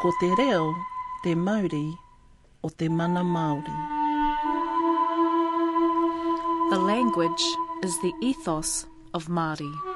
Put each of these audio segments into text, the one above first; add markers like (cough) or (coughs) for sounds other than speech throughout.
ko te reo, te mauri, o te mana Māori. The language is the ethos of Māori.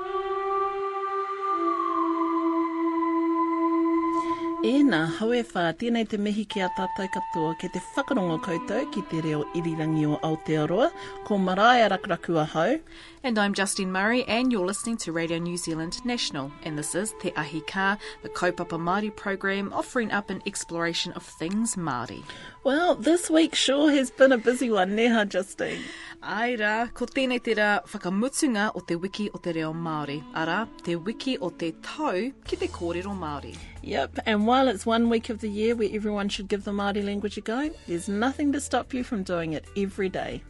Ēnā, hau whā, tēnei te mihi ki a tātou katoa ke te whakarongo koutou ki te reo irirangi o Aotearoa, ko Maraea Rakuraku ahau. And I'm Justine Murray, and you're listening to Radio New Zealand National. And this is Te Ahi Kaa, the Kaupapa Māori program, offering up an exploration of things Māori. Well, this week sure has been a busy one, neha Justine. Ai rā, ko tēnei whakamutunga o te wiki o te reo Māori. Ara, te wiki o te tau ki te kōrero Māori. Yep, and while it's one week of the year where everyone should give the Māori language a go, there's nothing to stop you from doing it every day.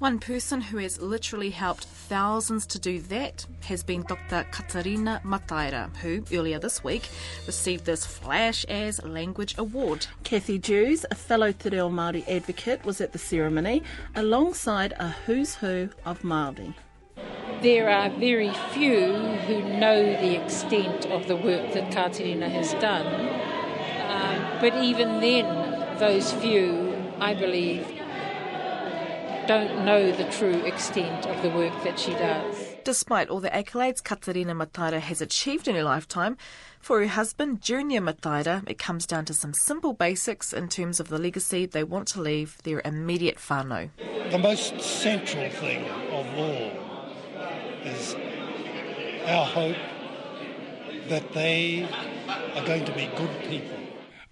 One person who has literally helped thousands to do that has been Dr. Katerina Mataira, who earlier this week received this Flash as Language Award. Cathy Dewes, a fellow Te Reo Māori advocate, was at the ceremony alongside a who's who of Māori. There are very few who know the extent of the work that Katerina has done, um, but even then, those few, I believe, don't know the true extent of the work that she does. Despite all the accolades Katerina Mataira has achieved in her lifetime, for her husband, Junior Mataira, it comes down to some simple basics in terms of the legacy they want to leave their immediate whānau. The most central thing of all is our hope that they are going to be good people.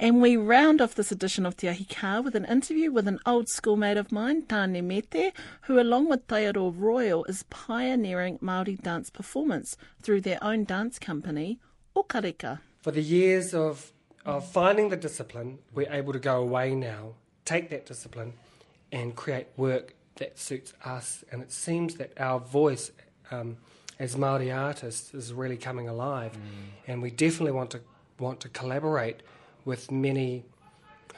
And we round off this edition of Te Ahi Kaa with an interview with an old schoolmate of mine, Tane Mete, who along with Taiaroa Royal is pioneering Māori dance performance through their own dance company, Okareka. For the years of, of finding the discipline, we're able to go away now, take that discipline, and create work that suits us. And it seems that our voice um, as Māori artists is really coming alive. And we definitely want to, want to collaborate with many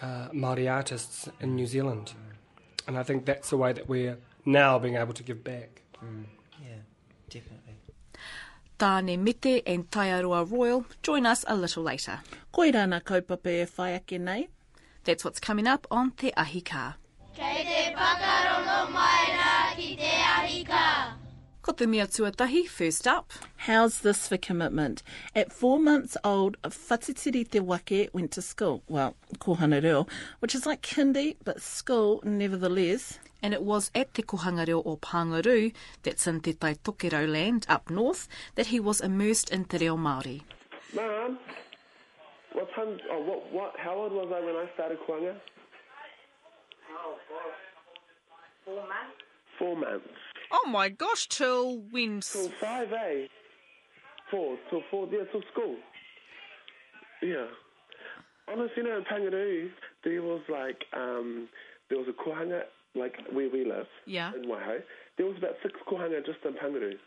uh, Māori artists in New Zealand. And I think that's the way that we're now being able to give back. Yeah, definitely. Tāne Mete and Taiaroa Royal join us a little later. Koe rāna kaupapa e whai ake nei. That's what's coming up on Te Ahi Kaa. Kei te whakarongo mai rā ki te ahi ka. Ko te mea tuatahi, first up. How's this for commitment? At four months old, Whatitiri Te Wake went to school. Well, kohanga reo, which is like kindy, but school nevertheless. And it was at Te Kohanga Reo o Panguru, that's in Te Tai Tokerau land up north, that he was immersed in Te Reo Māori. Mom, what time? Oh, what? What? How old was I when I started Kohanga? Oh, gosh. Four months? Four months. Oh my gosh, till when? Till five, eh? Four, till four, yeah, till school. Yeah. Honestly, know, in Panguru, there was like, um, there was a kohanga, like where we live, Yeah. in Waiho. There was about six kohanga just in Panguru.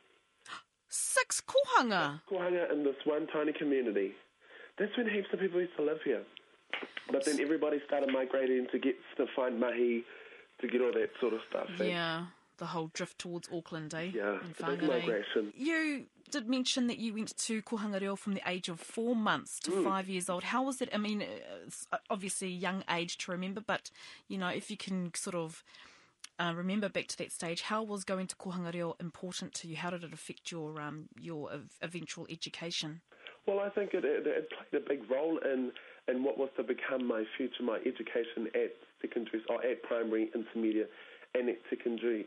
Six kohanga. Kohanga in this one tiny community. That's when heaps of people used to live here. But then everybody started migrating to get to find mahi, to get all that sort of stuff. Yeah, the whole drift towards Auckland, eh? Yeah, And the big migration. You did mention that you went to Kohanga Reo from the age of four months to five years old. How was it? I mean, uh, it's obviously a young age to remember, but you know, if you can sort of uh, remember back to that stage, how was going to Kohanga Reo important to you? How did it affect your um, your eventual education? Well, I think it, it, it played a big role in in what was to become my future, my education at secondary or at primary, intermediate, and at secondary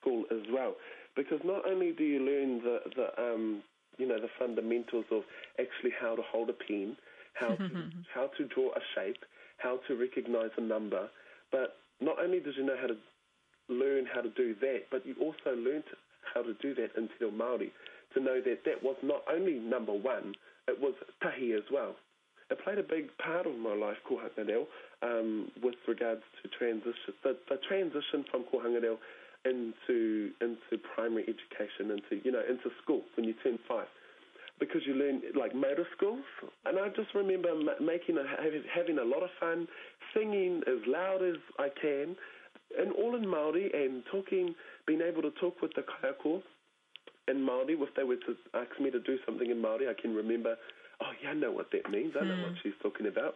school as well. Because not only do you learn the the um, you know the fundamentals of actually how to hold a pen, how to, (laughs) how to draw a shape, how to recognise a number, but not only did you know how to learn how to do that, but you also learned how to do that in Te Reo Māori, to know that that was not only number one, it was tahi as well. It played a big part of my life, Kohanga Reo, um, with regards to transition, the, the transition from Kohanga Reo into into primary education, into you know into school when you turn five, because you learn like motor skills. And I just remember making a, having, a lot of fun, singing as loud as I can, and all in Maori, and talking, being able to talk with the kaiako in Māori, if they were to ask me to do something in Māori, I can remember oh yeah, I know what that means. I know what hmm. she's talking about.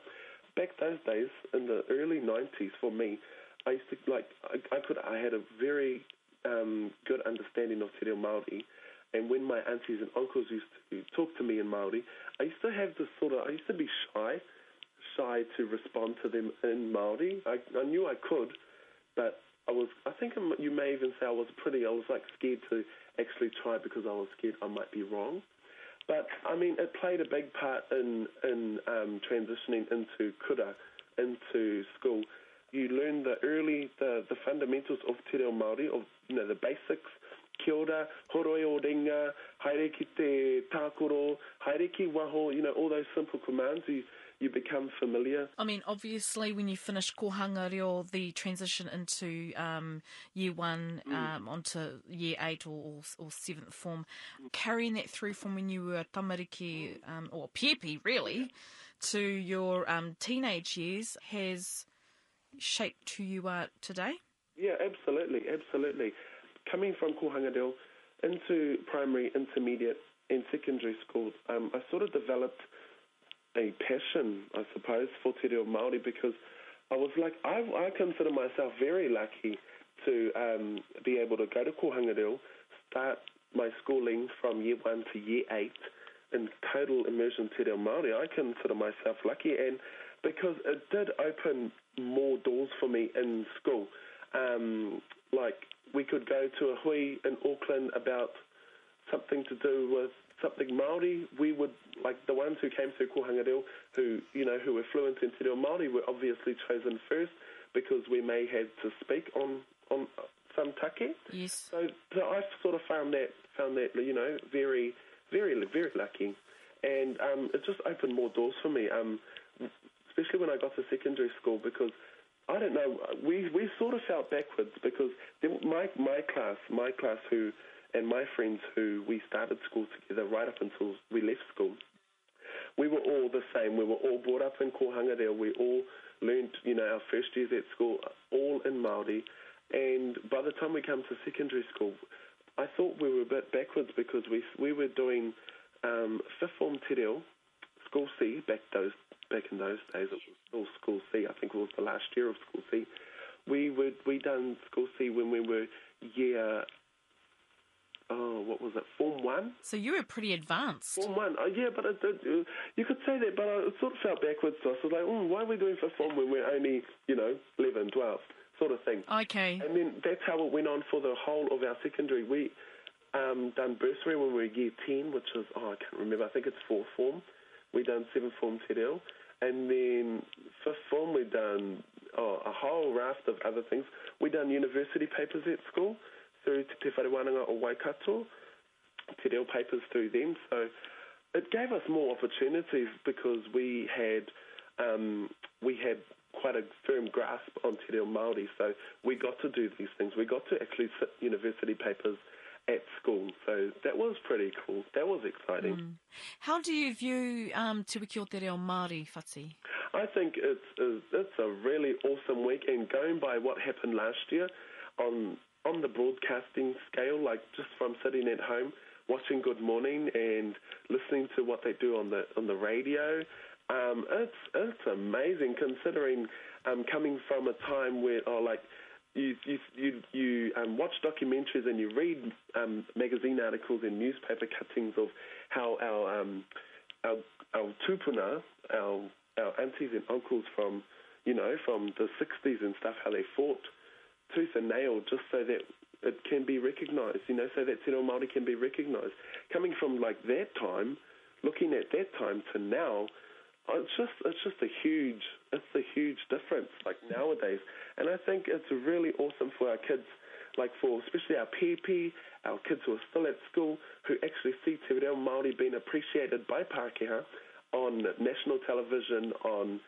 Back those days in the early '90s, for me, I used to like I, I could I had a very um, good understanding of Te Reo Māori. And when my aunties and uncles used to talk to me in Māori, I used to have this sort of, I used to be shy, shy to respond to them in Māori. I, I knew I could, but I was, I think you may even say I was pretty, I was like scared to actually try because I was scared I might be wrong. But I mean, it played a big part in in um, transitioning into kura, into school. You learn the early the, the fundamentals of te reo Māori, of you know the basics. Kia ora, horoi o ringa, haere ki te tākoro, haere ki waho, you know, all those simple commands, you, you become familiar. I mean, obviously, when you finish kohanga reo, the transition into um, year one um, onto year eight or, or, or seventh form, carrying that through from when you were tamariki um, or piepi, really, to your um, teenage years has shaped who you are today. Yeah, absolutely, absolutely. Coming from Kohanga Reo into primary, intermediate, and secondary school, um, I sort of developed a passion, I suppose, for Te Reo Māori because I was like, I, I consider myself very lucky to um, be able to go to Kohanga Reo, start my schooling from year one to year eight in total immersion Te Reo Māori. I consider myself lucky, and because it did open more doors for me in school. Um, like we could go to a hui in Auckland about something to do with something Maori. We would like the ones who came through Kohanga Reo, who you know who were fluent in Te Reo Maori, were obviously chosen first because we may have to speak on on some take. Yes. So, so I sort of found that found that you know very very very lucky, and um, it just opened more doors for me. Um, especially when I got to secondary school because I don't know we we sort of felt backwards because my my class my class who and my friends who we started school together right up until we left school we were all the same. We were all brought up in Kohanga Reo. We all learned, you know, our first years at school, all in Māori. And by the time we come to secondary school, I thought we were a bit backwards because we we were doing um, fifth form te reo, school C back those back in those days. It was still school C. I think it was the last year of school C. We would we done school C when we were year. Oh, what was it? Form one. So you were pretty advanced. Form one, oh, yeah, but it, it, uh, you could say that, but I, it sort of felt backwards to us. Was like, mm, why are we doing for form when we're only, you know, 11, 12, sort of thing. Okay. And then that's how it went on for the whole of our secondary. We um, done bursary when we were year 10, which is, oh, I can't remember, I think it's fourth form. We done seventh form Te And then fifth form, we done oh, a whole raft of other things. We done university papers at school through Te Whare Wānanga o Waikato, Te Reo papers through them. So it gave us more opportunities because we had um, we had quite a firm grasp on Te Reo Māori. So we got to do these things. We got to actually sit university papers at school. So that was pretty cool. That was exciting. How do you view um, Te Wiki o Te Reo Māori, Whati? I think it's it's it's a really awesome week, and going by what happened last year on on the broadcasting scale, like just from sitting at home watching Good Morning and listening to what they do on the on the radio, um, it's it's amazing considering um, coming from a time where oh like. You you you, you um, watch documentaries and you read um, magazine articles and newspaper cuttings of how our um, our our tupuna, our our aunties and uncles from you know from the 60s and stuff, how they fought tooth and nail just so that it can be recognised, you know, so that Te Reo Māori can be recognised. Coming from like that time, looking at that time to now, oh, it's just it's just a huge it's a huge difference like nowadays, and I think it's really awesome for our kids, like for especially our PP, our kids who are still at school, who actually see Te Reo Māori being appreciated by Pākehā on national television, on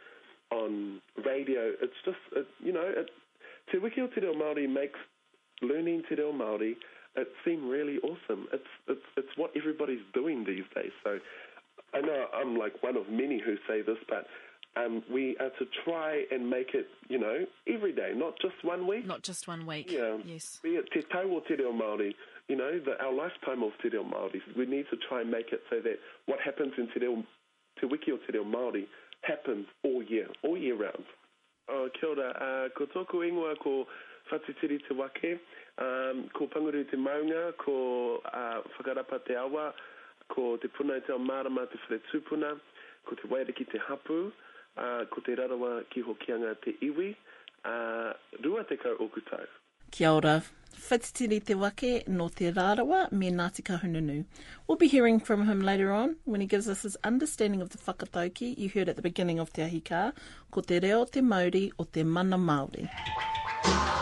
on radio. It's just it, you know it, Te Wiki o Te Reo Māori makes learning Te Reo Māori it seem really awesome. It's it's it's what everybody's doing these days. So I know I'm like one of many who say this, but um, we are to try and make it, you know, every day, not just one week. Not just one week. Yeah. Yes. Be it Te Tau o Te Reo Māori, you know, the, our lifetime of Te Reo Māori. We need to try and make it so that what happens in Te Reo te wiki o te reo Māori happens all year, all year round. Oh, kia ora, uh, ko tōku ingoa ko whatitiri te wake, um, ko panguru te maunga, ko uh, whakarapa te awa, ko te puna i te ao marama te whare tūpuna, ko te wairiki te hapu, uh, ko te rarawa ki hokianga te iwi, uh, rua te kau oku tau. Kia ora. Whititiri te wake no te rārawa me Ngāti Kahununu. We'll be hearing from him later on when he gives us his understanding of the whakatauki you heard at the beginning of Te Ahika, ko te reo te Māori o te mana Māori.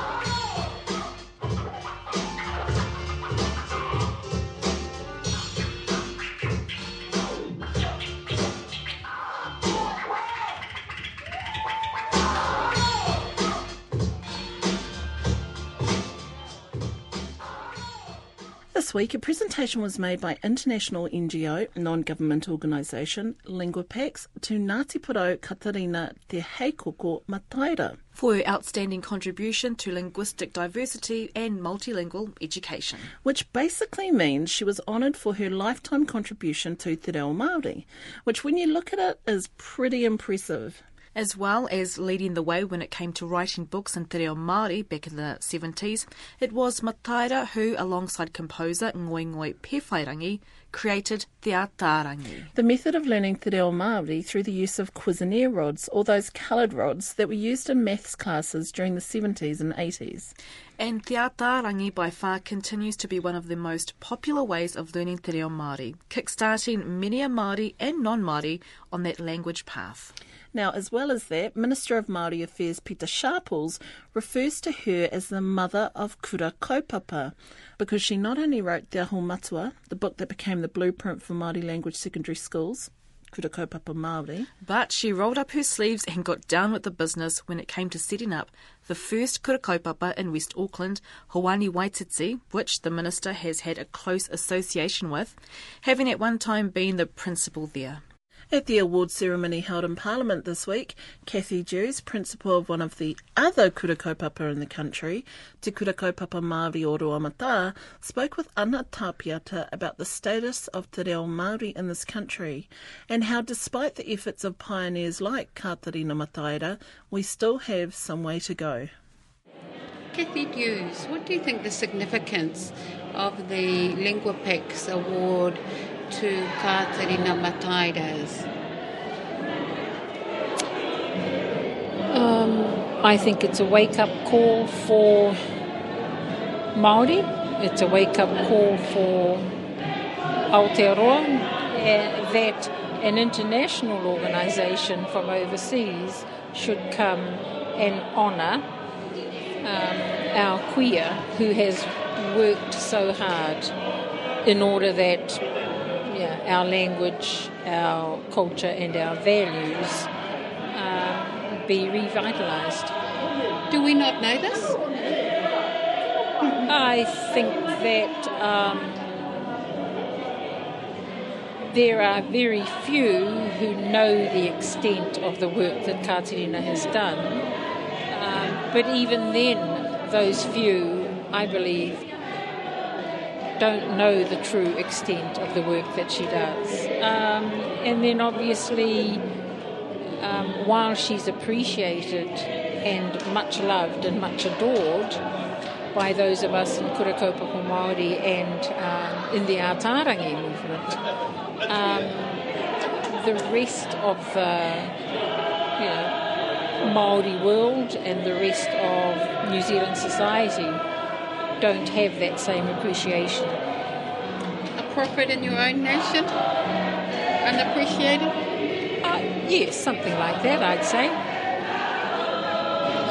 This week, a presentation was made by international NGO, non-government organisation, LinguaPax, to Ngāti Porou Katerina Te Heikoko Mataira. For her outstanding contribution to linguistic diversity and multilingual education. which basically means she was honoured for her lifetime contribution to Te Reo Māori, which when you look at it is pretty impressive. As well as leading the way when it came to writing books in Te Reo Māori back in the 70s, it was Mataira who, alongside composer Ngoi Ngoi Pewhairangi, created Te Atarangi. The method of learning Te Reo Māori through the use of Cuisenaire rods, or those coloured rods that were used in maths classes during the 70s and 80s. And Te Atarangi by far continues to be one of the most popular ways of learning Te Reo Māori, kickstarting many a Māori and non-Māori on that language path. Now, as well as that, Minister of Māori Affairs Pita Sharples refers to her as the mother of kura kaupapa because she not only wrote Te Aho Matua, the book that became the blueprint for Māori language secondary schools, kura kaupapa Māori, But she rolled up her sleeves and got down with the business when it came to setting up the first kura kaupapa in West Auckland, Hoani Waititi, which the minister has had a close association with, having at one time been the principal there. At the award ceremony held in Parliament this week, Kathy Dews, principal of one of the other kura kaupapa in the country, Te kura kaupapa Māori Oro Roamata, spoke with Ana Tapiata about the status of te reo Māori in this country and how despite the efforts of pioneers like Katarina Mataira, we still have some way to go. Kathy Hughes, what do you think the significance of the LinguaPax award to Katerina Mataira? Um, I think it's a wake up call for Maori. It's a wake up call for Aotearoa uh, that an international organisation from overseas should come and honour um, our kuia who has worked so hard in order that our language, our culture, and our values um, be revitalised. Do we not know this? I think that um, there are very few who know the extent of the work that Katerina has done. Um, but even then, those few, I believe, don't know the true extent of the work that she does. Um, and then obviously, um, while she's appreciated and much loved and much adored by those of us in Kura Māori and um, in the Ātārangi movement, um, the rest of the you know, Māori world and the rest of New Zealand society don't have that same appreciation. A prophet in your own nation? Unappreciated? Uh, yes, something like that, I'd say.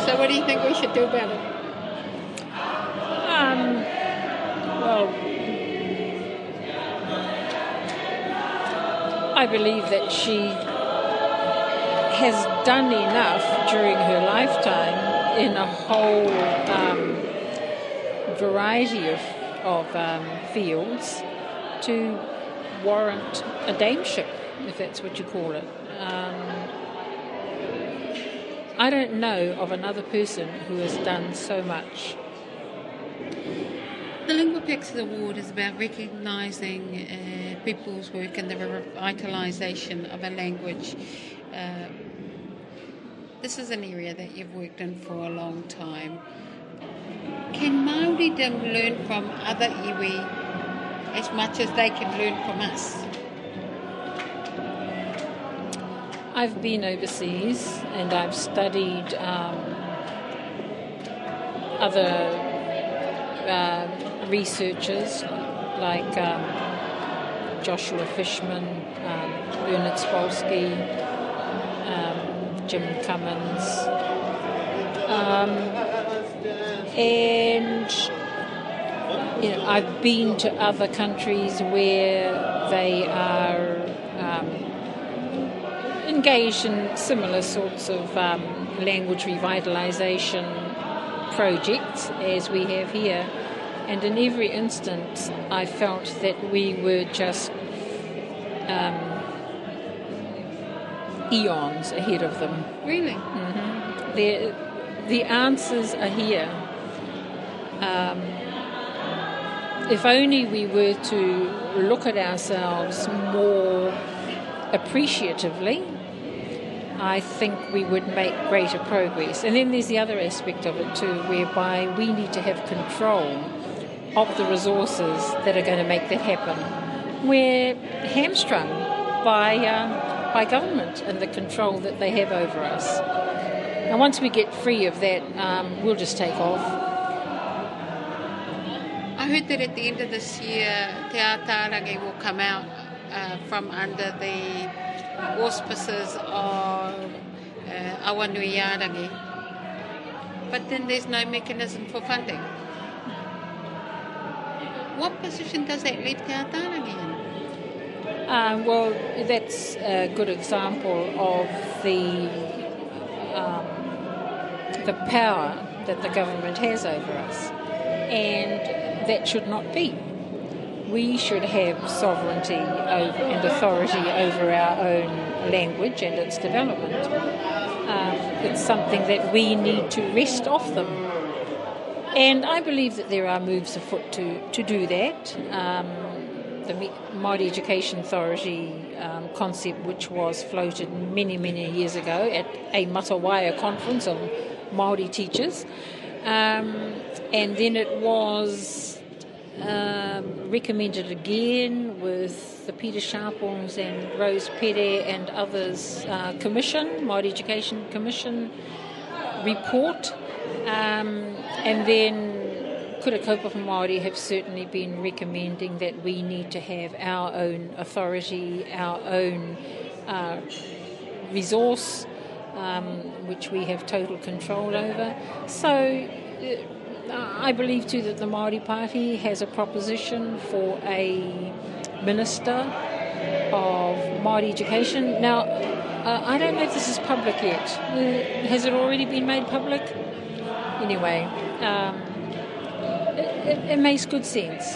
So, what do you think we should do about it? Um, well, I believe that she has done enough during her lifetime in a whole um, variety of, of um, fields to warrant a dameship, if that's what you call it. Um, I don't know of another person who has done so much The Linguapax Award is about recognising uh, people's work in the revitalisation of a language. Uh, this is an area that you've worked in for a long time. Can Māoridom learn from other iwi as much as they can learn from us? I've been overseas and I've studied um, other uh, researchers like um, Joshua Fishman, um, Bernard Spolsky, um, Jim Cummins. And you know, I've been to other countries where they are um, engaged in similar sorts of um, language revitalisation projects as we have here. And in every instance, I felt that we were just um, eons ahead of them. Really? Mm-hmm. The, the answers are here. Um, if only we were to look at ourselves more appreciatively, I think we would make greater progress. And then there's the other aspect of it too, whereby we need to have control of the resources that are going to make that happen. We're hamstrung by, uh, by government and the control that they have over us. And once we get free of that, um, we'll just take off. I heard that at the end of this year, Te Atarangi will come out uh, from under the auspices of uh, Awanuiārangi. But then there's no mechanism for funding. What position does that leave Te Atarangi in? Um, well, that's a good example of the um, the power that the government has over us, and that should not be. We should have sovereignty over, and authority over our own language and its development. Um, it's something that we need to wrest off them. And I believe that there are moves afoot to, to do that. Um, the Māori Education Authority um, concept, which was floated many, many years ago at a Matawaia conference of Māori teachers. Um, and then it was um, recommended again with the Pita Sharples and Rose Pere and others uh, commission, Māori Education Commission report. Um, and then Kura Kaupapa Māori have certainly been recommending that we need to have our own authority, our own uh, resource, um, which we have total control over. So uh, I believe too that the Māori Party has a proposition for a minister of Māori education. Now, uh, I don't know if this is public yet. Uh, has it already been made public? Anyway, um, it, it, it, makes good sense.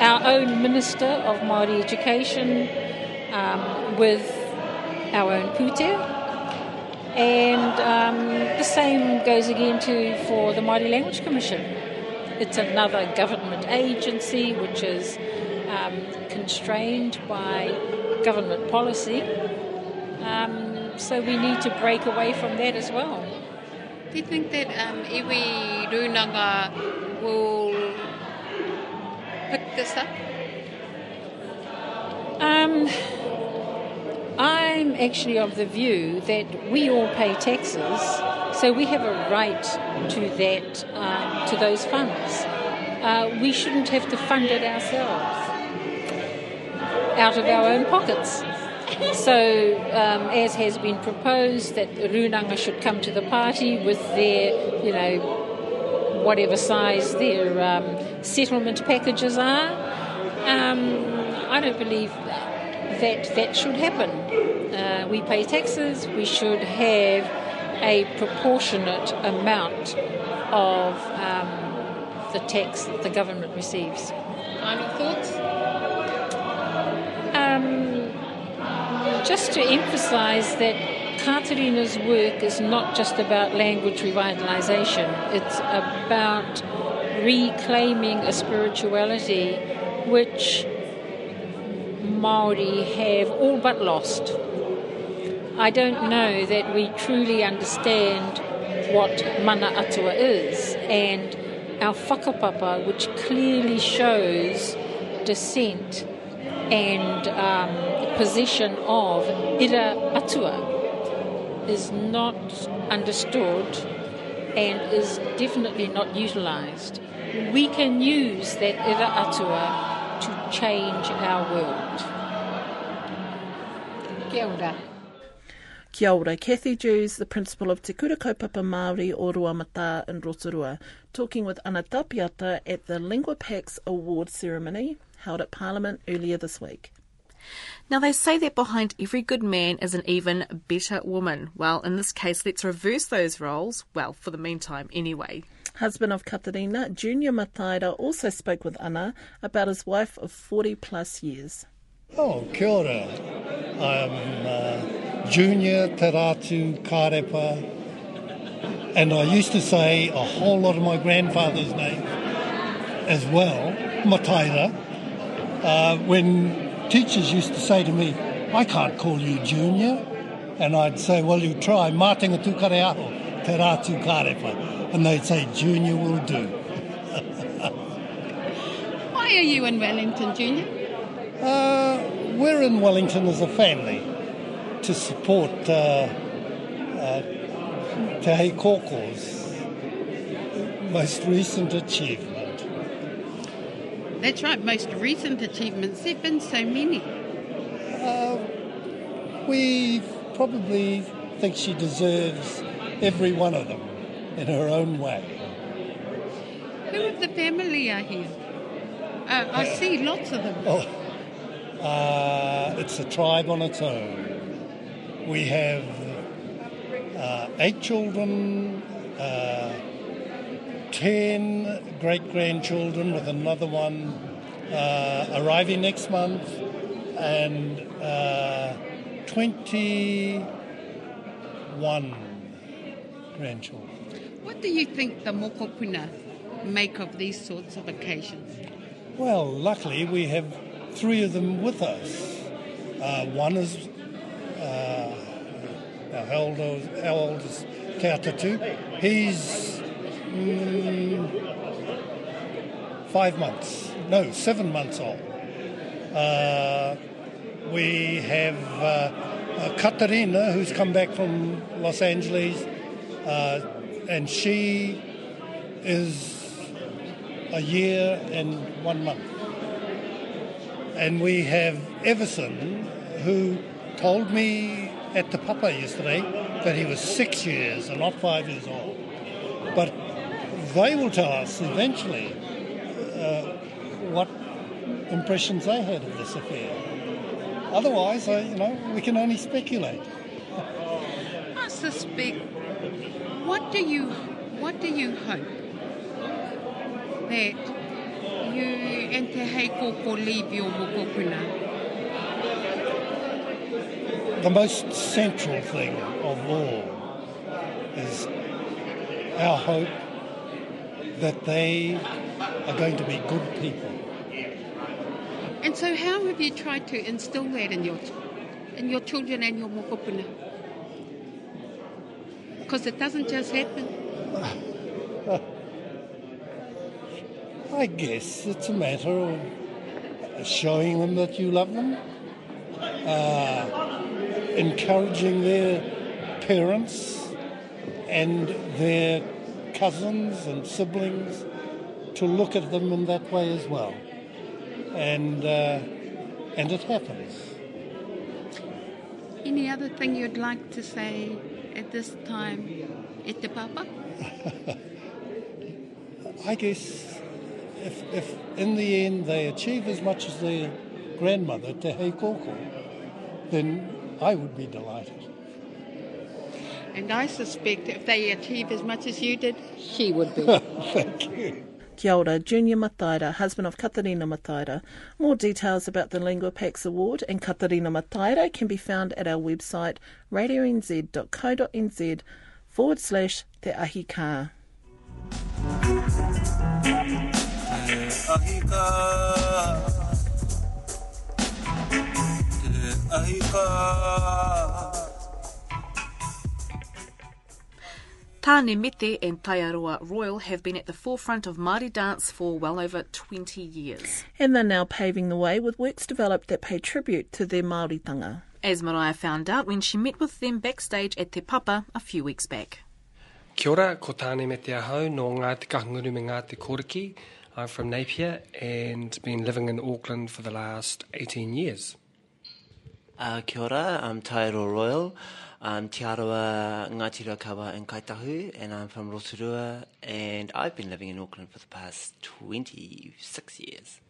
Our own Minister of Māori Education um, with our own pūtea. And um, the same goes again to for the Māori Language Commission. It's another government agency which is um, constrained by government policy. Um, so we need to break away from that as well. Do you think that um, iwi runanga will pick this up? Um, I'm actually of the view that we all pay taxes, so we have a right to that, uh, to those funds. Uh, we shouldn't have to fund it ourselves out of our own pockets. So, um, as has been proposed, that Runanga should come to the party with their, you know, whatever size their um, settlement packages are. Um, I don't believe that that should happen. Uh, we pay taxes, we should have a proportionate amount of um, the tax that the government receives. Final thoughts? Um, just to emphasise that Katerina's work is not just about language revitalisation, it's about reclaiming a spirituality which Maori have all but lost. I don't know that we truly understand what mana atua is, and our whakapapa, which clearly shows descent and um, possession of ira atua, is not understood and is definitely not utilised. We can use that ira atua to change our world. Kia ora. Kia ora, Cathy Dewes, the principal of Te Kura Kaupapa Māori o Ruamata in Rotorua, talking with Ana Tapiata at the Lingua Pax Award ceremony held at Parliament earlier this week. Now, they say that behind every good man is an even better woman. Well, in this case, let's reverse those roles. Well, for the meantime, anyway. Husband of Katerina, Junior Mataira, also spoke with Anna about his wife of 40 plus years. Oh, kia ora. I'm uh, Junior Teratu Karepa, and I used to say a whole lot of my grandfather's name as well, Mataira, uh, when teachers used to say to me, I can't call you Junior. And I'd say, well, you try, Mātinga Tukareaho, Teratu Karepa. And they'd say, Junior will do. Why are you in Wellington, Junior? Uh, we're in Wellington as a family to support uh, uh, Te Koko's most recent achievement. That's right, most recent achievements. There have been so many. Uh, we probably think she deserves every one of them in her own way. Who of the family are here? Uh, I see lots of them. Oh, uh, it's a tribe on its own. We have uh, eight children, uh, ten great grandchildren, with another one uh, arriving next month, and uh, 21 grandchildren. What do you think the mokopuna make of these sorts of occasions? Well, luckily we have three of them with us. Uh, one is uh, our eldest, our oldest Te Atatu. He's mm, five months, no, seven months old. Uh, we have uh, uh, Katarina, who's come back from Los Angeles, uh, and she is a year and one month. And we have Everson, who told me at the Papa yesterday that he was six years and not five years old. But they will tell us eventually uh, what impressions they had of this affair. Otherwise, uh, you know, we can only speculate. (laughs) I suspect. What do you, what do you hope that you and Te Hei leave your mokopuna? The most central thing of all is our hope that they are going to be good people. And so, how have you tried to instill that in your, in your children and your mokopuna? Because it doesn't just happen. (laughs) I guess it's a matter of showing them that you love them, uh, encouraging their parents and their cousins and siblings to look at them in that way as well. And, uh, and it happens. Any other thing you'd like to say at this time at the Papa? (laughs) I guess if, if in the end they achieve as much as their grandmother, Te Hei Koko, then I would be delighted. And I suspect if they achieve as much as you did, she would be. (laughs) Thank you. Kia ora, Junior Mataira, husband of Katerina Mataira. More details about the Lingua Pax Award and Katerina Mataira can be found at our website radionz.co.nz forward slash Te Ahi Kaa. ahika ahika Tāne Mete and Taiaroa Royal have been at the forefront of Māori dance for well over 20 years. And they're now paving the way with works developed that pay tribute to their Māoritanga. As Maraea found out when she met with them backstage at Te Papa a few weeks back. Kia ora, ko tāne me te ahau no ngā te kahanguru me ngā te kōriki. I'm from Napier and been living in Auckland for the last 18 years. Uh, kia ora, I'm Taiaroa Royal. I'm Te Arawa Ngāti Raukawa in Kaitahu, and I'm from Rotorua, and I've been living in Auckland for the past 26 years.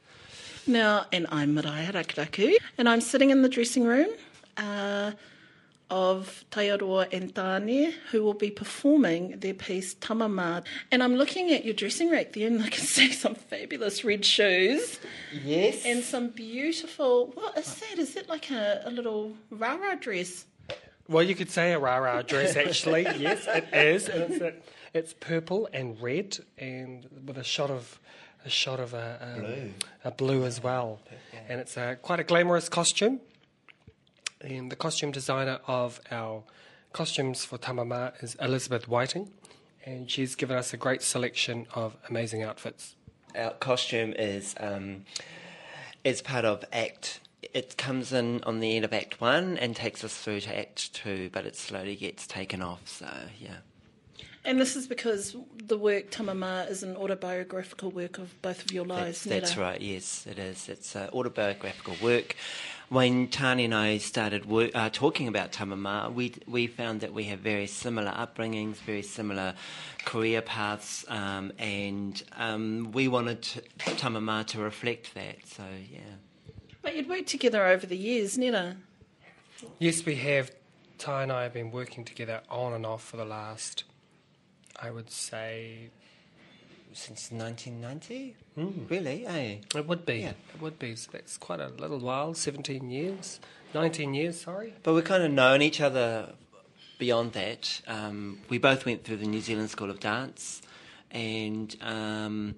Now, and I'm Maraea Rakuraku, and I'm sitting in the dressing room uh, of Taiaroa and Tāne, who will be performing their piece Tamama. And I'm looking at your dressing rack there, and I can (laughs) see some fabulous red shoes. Yes. And some beautiful, what is it Is that like a, a little rara dress? Well, you could say a rah-rah dress, actually. (laughs) yes, it is. And it's, a, it's purple and red, and with a shot of a shot of a, um, Blue. a blue as well. And it's a, quite a glamorous costume. And the costume designer of our costumes for Tamama is Elizabeth Whiting, and she's given us a great selection of amazing outfits. Our costume is um, is part of Act. It comes in on the end of Act One and takes us through to Act Two, but it slowly gets taken off. So yeah. And this is because the work Tamama is an autobiographical work of both of your lives. That's, that's right. Yes, it is. It's uh, autobiographical work. When Tani and I started work, uh, talking about Tamama, we we found that we have very similar upbringings, very similar career paths, um, and um, we wanted to, Tamama to reflect that. So yeah. But you'd worked together over the years, Netta. Yes, we have. Ty and I have been working together on and off for the last, I would say, Since 1990, Mm. really? Eh? It would be. Yeah. It would be. So that's quite a little while. Seventeen years, nineteen years. Sorry. But we've kind of known each other beyond that. Um, we both went through the New Zealand School of Dance, and um,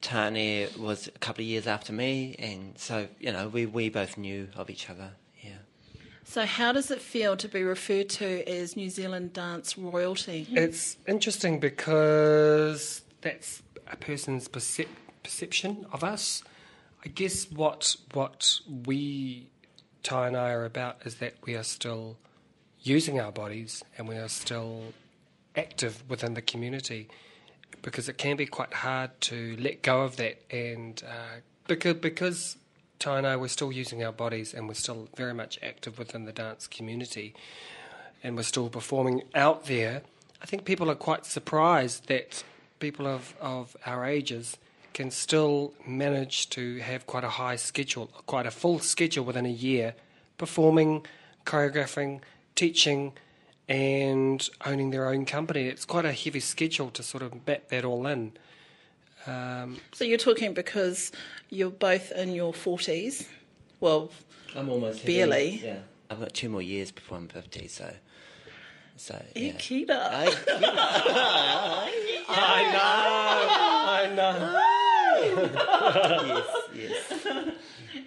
Tane was a couple of years after me, and so you know we, we both knew of each other. Yeah. So, how does it feel to be referred to as New Zealand dance royalty? It's interesting because that's a person's percep- perception of us. I guess what what we Ty and I are about is that we are still using our bodies and we are still active within the community because it can be quite hard to let go of that and uh, because because Ty and I we're still using our bodies and we're still very much active within the dance community and we're still performing out there. I think people are quite surprised that people of, of our ages can still manage to have quite a high schedule, quite a full schedule within a year, performing, choreographing, teaching, and owning their own company. It's quite a heavy schedule to sort of map that all in. Um, So, you're talking because you're both in your 40s. Well, I'm almost Barely. Yeah. I've got two more years before I'm 50, so. So, yeah. kita. (laughs) I, I know, I know. yes, yes.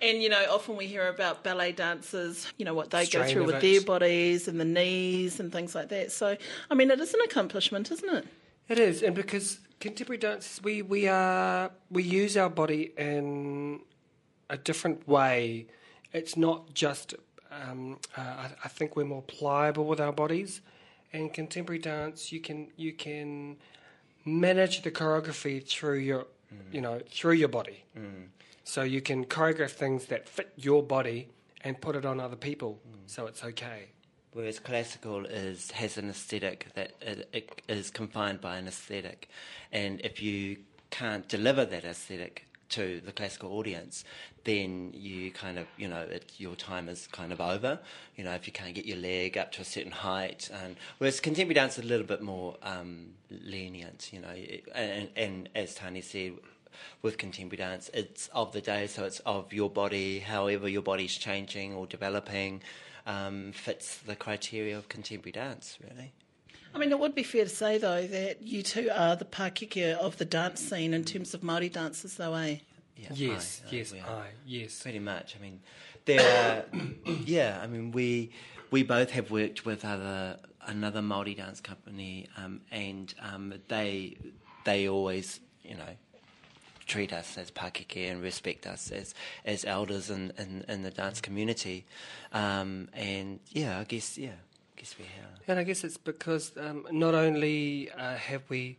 And you know, often we hear about ballet dancers, you know, what they go through with it. their bodies and the knees and things like that. So, I mean, it is an accomplishment, isn't it? It is, and because contemporary dance, we we are we use our body in a different way. It's not just. Um, uh, I, I think we're more pliable with our bodies, and contemporary dance, you can you can manage the choreography through your, you know, through your body. Mm. So you can choreograph things that fit your body and put it on other people, mm. so it's okay. Whereas classical is has an aesthetic that it, it is confined by an aesthetic, and if you can't deliver that aesthetic to the classical audience, then you kind of you know it, your time is kind of over. You know if you can't get your leg up to a certain height, and whereas contemporary dance is a little bit more um, lenient. You know, and, and as Tani said, with contemporary dance, it's of the day, so it's of your body, however your body's changing or developing, um, fits the criteria of contemporary dance, really. I mean, it would be fair to say, though, that you two are the Pakeke of the dance scene in terms of Māori dances, though, eh? Yeah, Yes, I, I, yes, we. I, yes. Pretty much. I mean, there are, (coughs) yeah, I mean, we, we both have worked with other, another Māori dance company, um, and um, they, they always, you know, treat us as Pakeke and respect us as, as elders in, in, in the dance community. Um, and yeah, I guess, yeah, I guess we have. And I guess it's because um, not only uh, have we,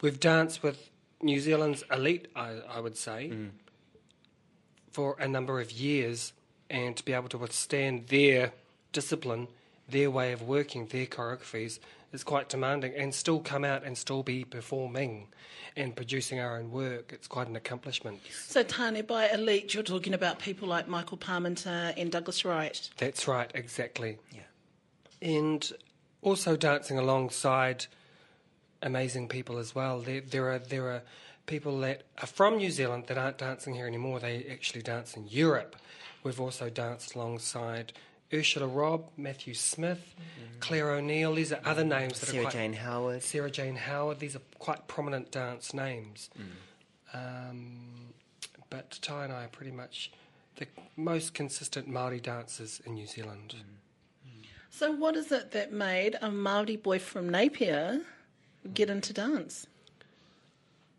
we've danced with New Zealand's elite, I, I would say, for a number of years, and to be able to withstand their discipline, their way of working, their choreographies is quite demanding, and still come out and still be performing and producing our own work. It's quite an accomplishment. So, Tane, by elite, you're talking about people like Michael Parmenter and Douglas Wright. That's right, exactly. Yeah. And also dancing alongside amazing people as well. There, there are there are people that are from New Zealand that aren't dancing here anymore. They actually dance in Europe. We've also danced alongside Ursula Robb, Matthew Smith, mm-hmm. Claire O'Neill. These are other names that are Sarah Jane Howard. Sarah Jane Howard. These are quite prominent dance names. Mm. Um, but Ty and I are pretty much the most consistent Maori dancers in New Zealand. Mm. So, what is it that made a Maori boy from Napier get into dance?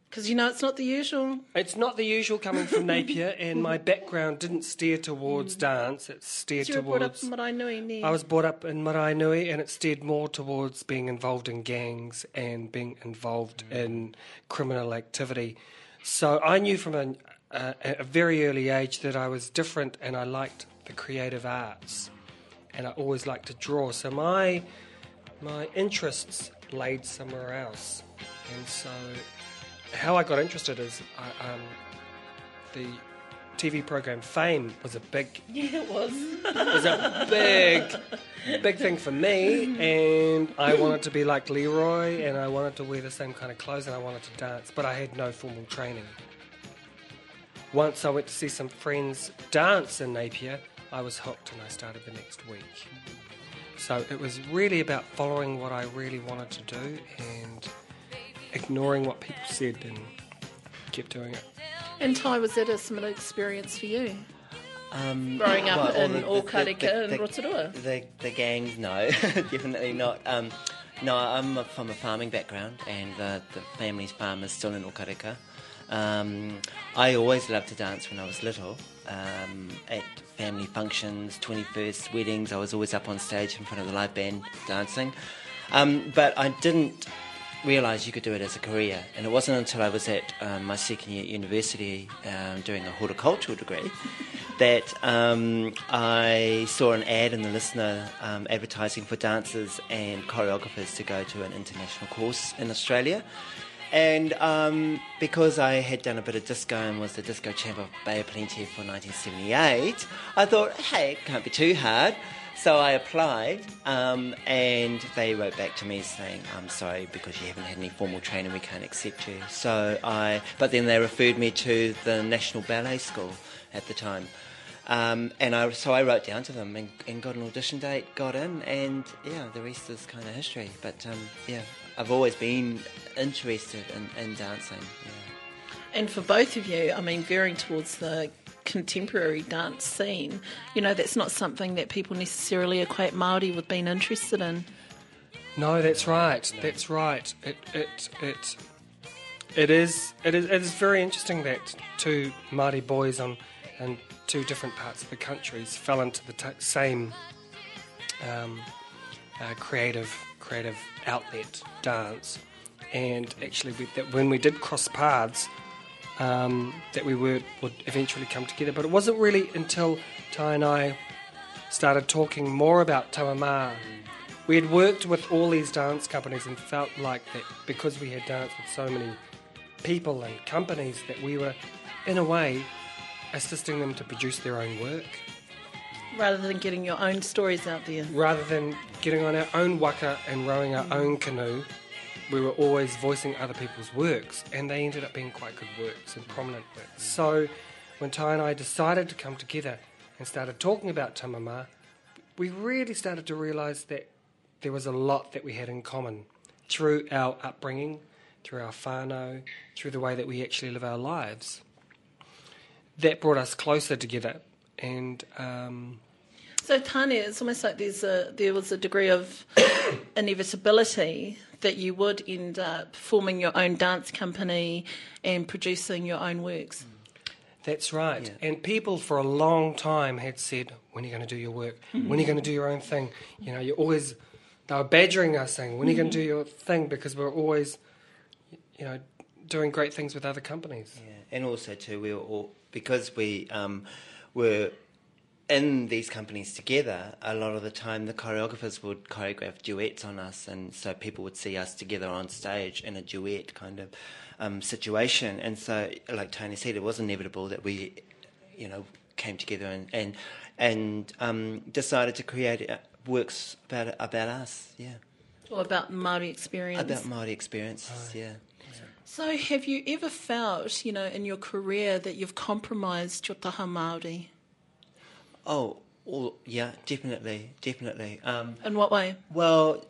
Because you know it's not the usual. It's not the usual coming from Napier, and my background didn't steer towards dance. It steered You were brought up towards. in Maraenui near. I was brought up in Maraenui, and it steered more towards being involved in gangs and being involved in criminal activity. So I knew from a, a, a very early age that I was different, and I liked the creative arts, and I always liked to draw. So my my interests laid somewhere else, and so how I got interested is I, um, the TV program Fame was a big (laughs) Yeah, it was. was a big, big thing for me, and I wanted to be like Leroy, and I wanted to wear the same kind of clothes, and I wanted to dance, but I had no formal training. Once I went to see some friends dance in Napier, I was hooked, and I started the next week. So it was really about following what I really wanted to do and ignoring what people said, and kept doing it. and Ty, was that a similar experience for you? Um, Growing up well, in the- Okareka the- and Rotorua? The, the gangs, no, (laughs) definitely not. Um, no, I'm from a farming background, and uh, the family's farm is still in Okareka. Um, I always loved to dance when I was little. Um, at family functions, 21st weddings, I was always up on stage in front of the live band dancing. Um, but I didn't realise you could do it as a career. And it wasn't until I was at um, my second year at university um, doing a horticultural degree (laughs) that um, I saw an ad in the Listener um, advertising for dancers and choreographers to go to an international course in Australia. And um, because I had done a bit of disco and was the disco champ of Bay of Plenty for 1978, I thought, hey, it can't be too hard. So I applied, um, and they wrote back to me saying, "I'm sorry because you haven't had any formal training, we can't accept you." So I, but then they referred me to the National Ballet School at the time, um, and I so I wrote down to them and, and got an audition date, got in, and yeah, the rest is kind of history. But um, yeah, I've always been interested in, in dancing. Yeah. And for both of you, I mean, veering towards the contemporary dance scene, you know, that's not something that people necessarily equate Māori with being interested in. No, that's right. That's right. It it it it is it is it is very interesting that two Māori boys on and two different parts of the countries fell into the t- same um, uh, creative creative outlet dance, and actually we, that when we did cross paths, um, that we would would eventually come together. But it wasn't really until Ty and I started talking more about Tamama. We had worked with all these dance companies and felt like that because we had danced with so many people and companies that we were, in a way, assisting them to produce their own work Rather than getting your own stories out there. rather than getting on our own waka and rowing our own canoe. We were always voicing other people's works, and they ended up being quite good works and prominent works. So, when Ty and I decided to come together and started talking about Tamama, we really started to realise that there was a lot that we had in common through our upbringing, through our whānau, through the way that we actually live our lives. that brought us closer together. And um, So Tane, it's almost like there's a there was a degree of (coughs) inevitability that you would end up forming your own dance company and producing your own works. That's right. And people for a long time had said, "When are you going to do your work? When are you going to do your own thing?" You know, you're always they were badgering us, saying, "When are you going to do your thing?" Because we're always, you know, doing great things with other companies. Yeah, and also too, we were all because we um, were in these companies together. A lot of the time, the choreographers would choreograph duets on us, and so people would see us together on stage in a duet kind of um, situation. And so, like Tony said, it was inevitable that we, you know, came together and and and um, decided to create uh, works about about us. Yeah, Or about Māori experience. about Maori experiences. Yeah. So have you ever felt, you know, in your career that you've compromised your taha Māori? Oh, well, yeah, definitely, definitely. Um, In what way? Well,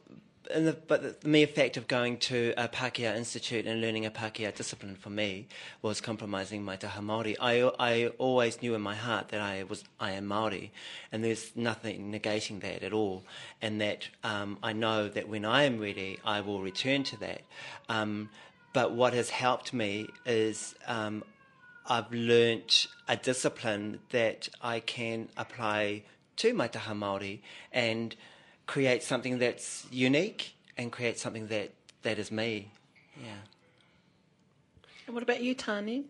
in the, but the mere fact of going to a Pākehā Institute and learning a Pākehā discipline for me was compromising my taha Māori. I, I always knew in my heart that I was I am Māori, and there's nothing negating that at all. And that um, I know that when I am ready, I will return to that. Um, but what has helped me is um, I've learnt a discipline that I can apply to my taha Māori and create something that's unique and create something that, that is me. Yeah. And what about you, Tane?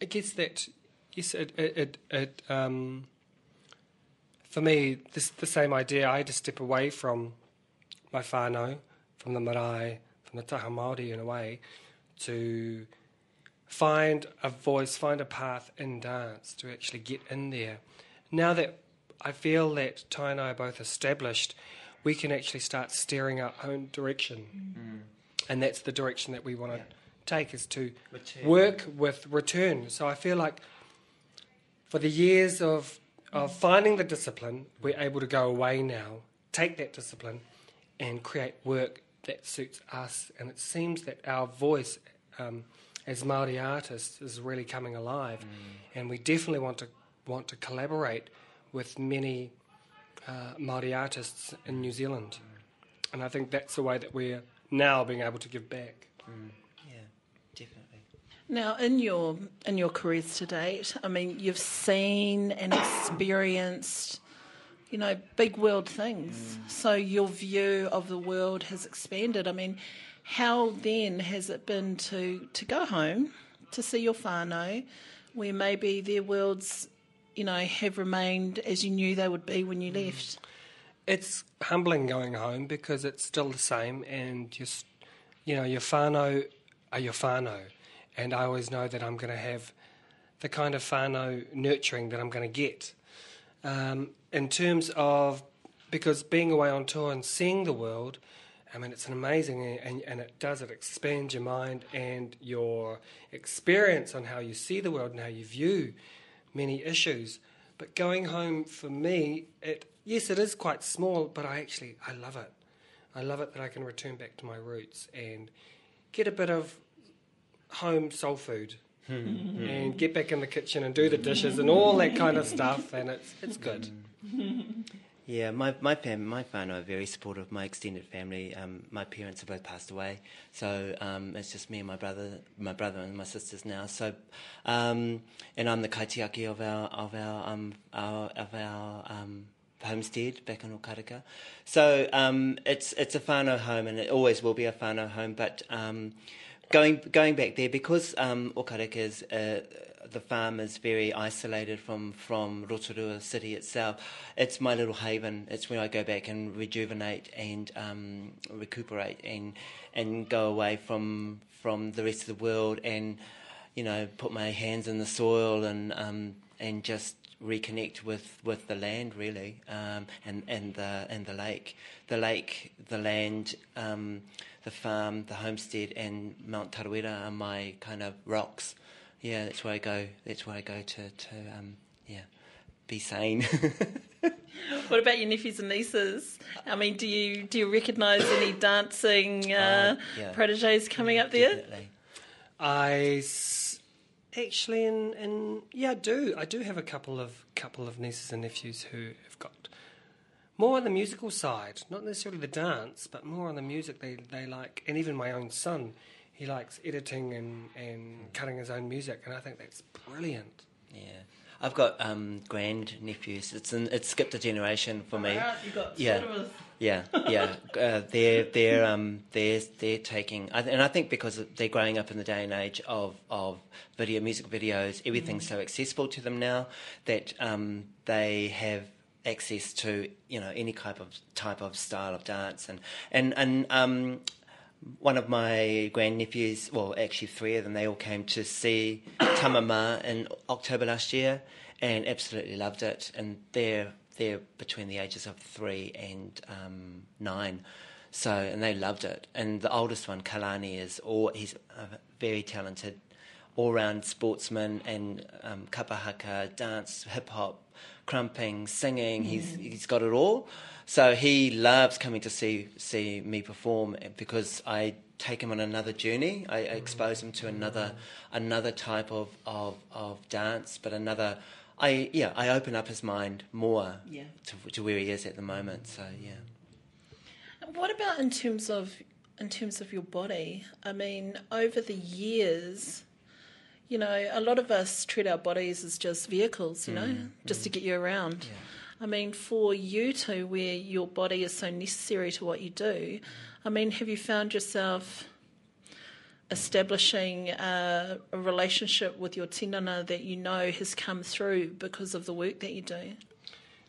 I guess that yes, it it, it, it um, for me this the same idea. I had to step away from my whānau, from the marae, from the taha Māori in a way, to find a voice, find a path in dance to actually get in there. Now that I feel that Ty and I are both established, we can actually start steering our own direction, and that's the direction that we want to take is to Return. work with return. So I feel like for the years of of finding the discipline, we're able to go away now, take that discipline, and create work that suits us. And it seems that our voice um, as Maori artists is really coming alive, mm. and we definitely want to want to collaborate with many uh, Maori artists in New Zealand. Mm. And I think that's the way that we're now being able to give back. Mm. Yeah, definitely. Now, in your in your careers to date, I mean, you've seen and experienced, you know, big world things. So your view of the world has expanded. I mean, how then has it been to to go home to see your whānau, where maybe their worlds, you know, have remained as you knew they would be when you left? It's humbling going home because it's still the same, and you, you know, your whānau are your whānau, and I always know that I'm going to have the kind of whānau nurturing that I'm going to get. Um, in terms of because being away on tour and seeing the world, I mean, it's an amazing, eh, and, and it does, it expands your mind and your experience on how you see the world and how you view many issues. But going home for me, it yes, it is quite small, but I actually I love it. I love it that I can return back to my roots and get a bit of home soul food. Hmm. and get back in the kitchen and do the dishes and all that kind of stuff, and it's it's good. (laughs) Yeah, my my fam, my whānau are very supportive. My extended family, um, my parents have both passed away, so um, it's just me and my brother, my brother and my sisters now. So, um, and I'm the kaitiaki of our of our um, our of our um, homestead back in Okareka. So um, it's it's a whānau home, and it always will be a whānau home. But um, going going back there because um, Okareka is. Uh, the farm is very isolated from, from Rotorua city itself. It's my little haven. It's where I go back and rejuvenate and um, recuperate and and go away from from the rest of the world and you know put my hands in the soil and um, and just reconnect with, with the land really um, and and the and the lake, the lake, the land. Um, the farm, the homestead, and Mount Tarawera are my kind of rocks yeah, that's where I go. That's where I go to to um, yeah, be sane. (laughs) What about your nephews and nieces? I mean, do you do you recognise any dancing uh, Uh, yeah. proteges coming up there? Definitely. I s- Actually, and and yeah, I do. I do have a couple of couple of nieces and nephews who have got more on the musical side, not necessarily the dance, but more on the music. They they like, and even my own son, he likes editing and and cutting his own music, and I think that's brilliant. Yeah. I've got um, grand nephews. It's in, it's skipped a generation for me. You got Yeah. sort of Yeah, yeah. (laughs) Uh, they're they're um they're they're taking, and I think because they're growing up in the day and age of of video music videos, everything's so accessible to them now that um they have access to you know any type of type of style of dance and and and um one of my grandnephews, well, actually three of them, they all came to see Tamama in October last year and absolutely loved it. And they're they're between the ages of three and um, nine, so and they loved it. And the oldest one, Kalani, is all he's a very talented, all-round sportsman and um, kapahaka, dance, hip hop, crumping, singing. He's he's got it all. So he loves coming to see see me perform because I take him on another journey. I, I expose him to another another type of, of, of dance, but another. I yeah I open up his mind more Yeah. to, to where he is at the moment. So yeah. What about in terms of in terms of your body? I mean, over the years, you know, a lot of us treat our bodies as just vehicles, you know, mm, just to mm. get you around. I mean, for you two, where your body is so necessary to what you do, I mean, have you found yourself establishing a, a relationship with your tinana that you know has come through because of the work that you do?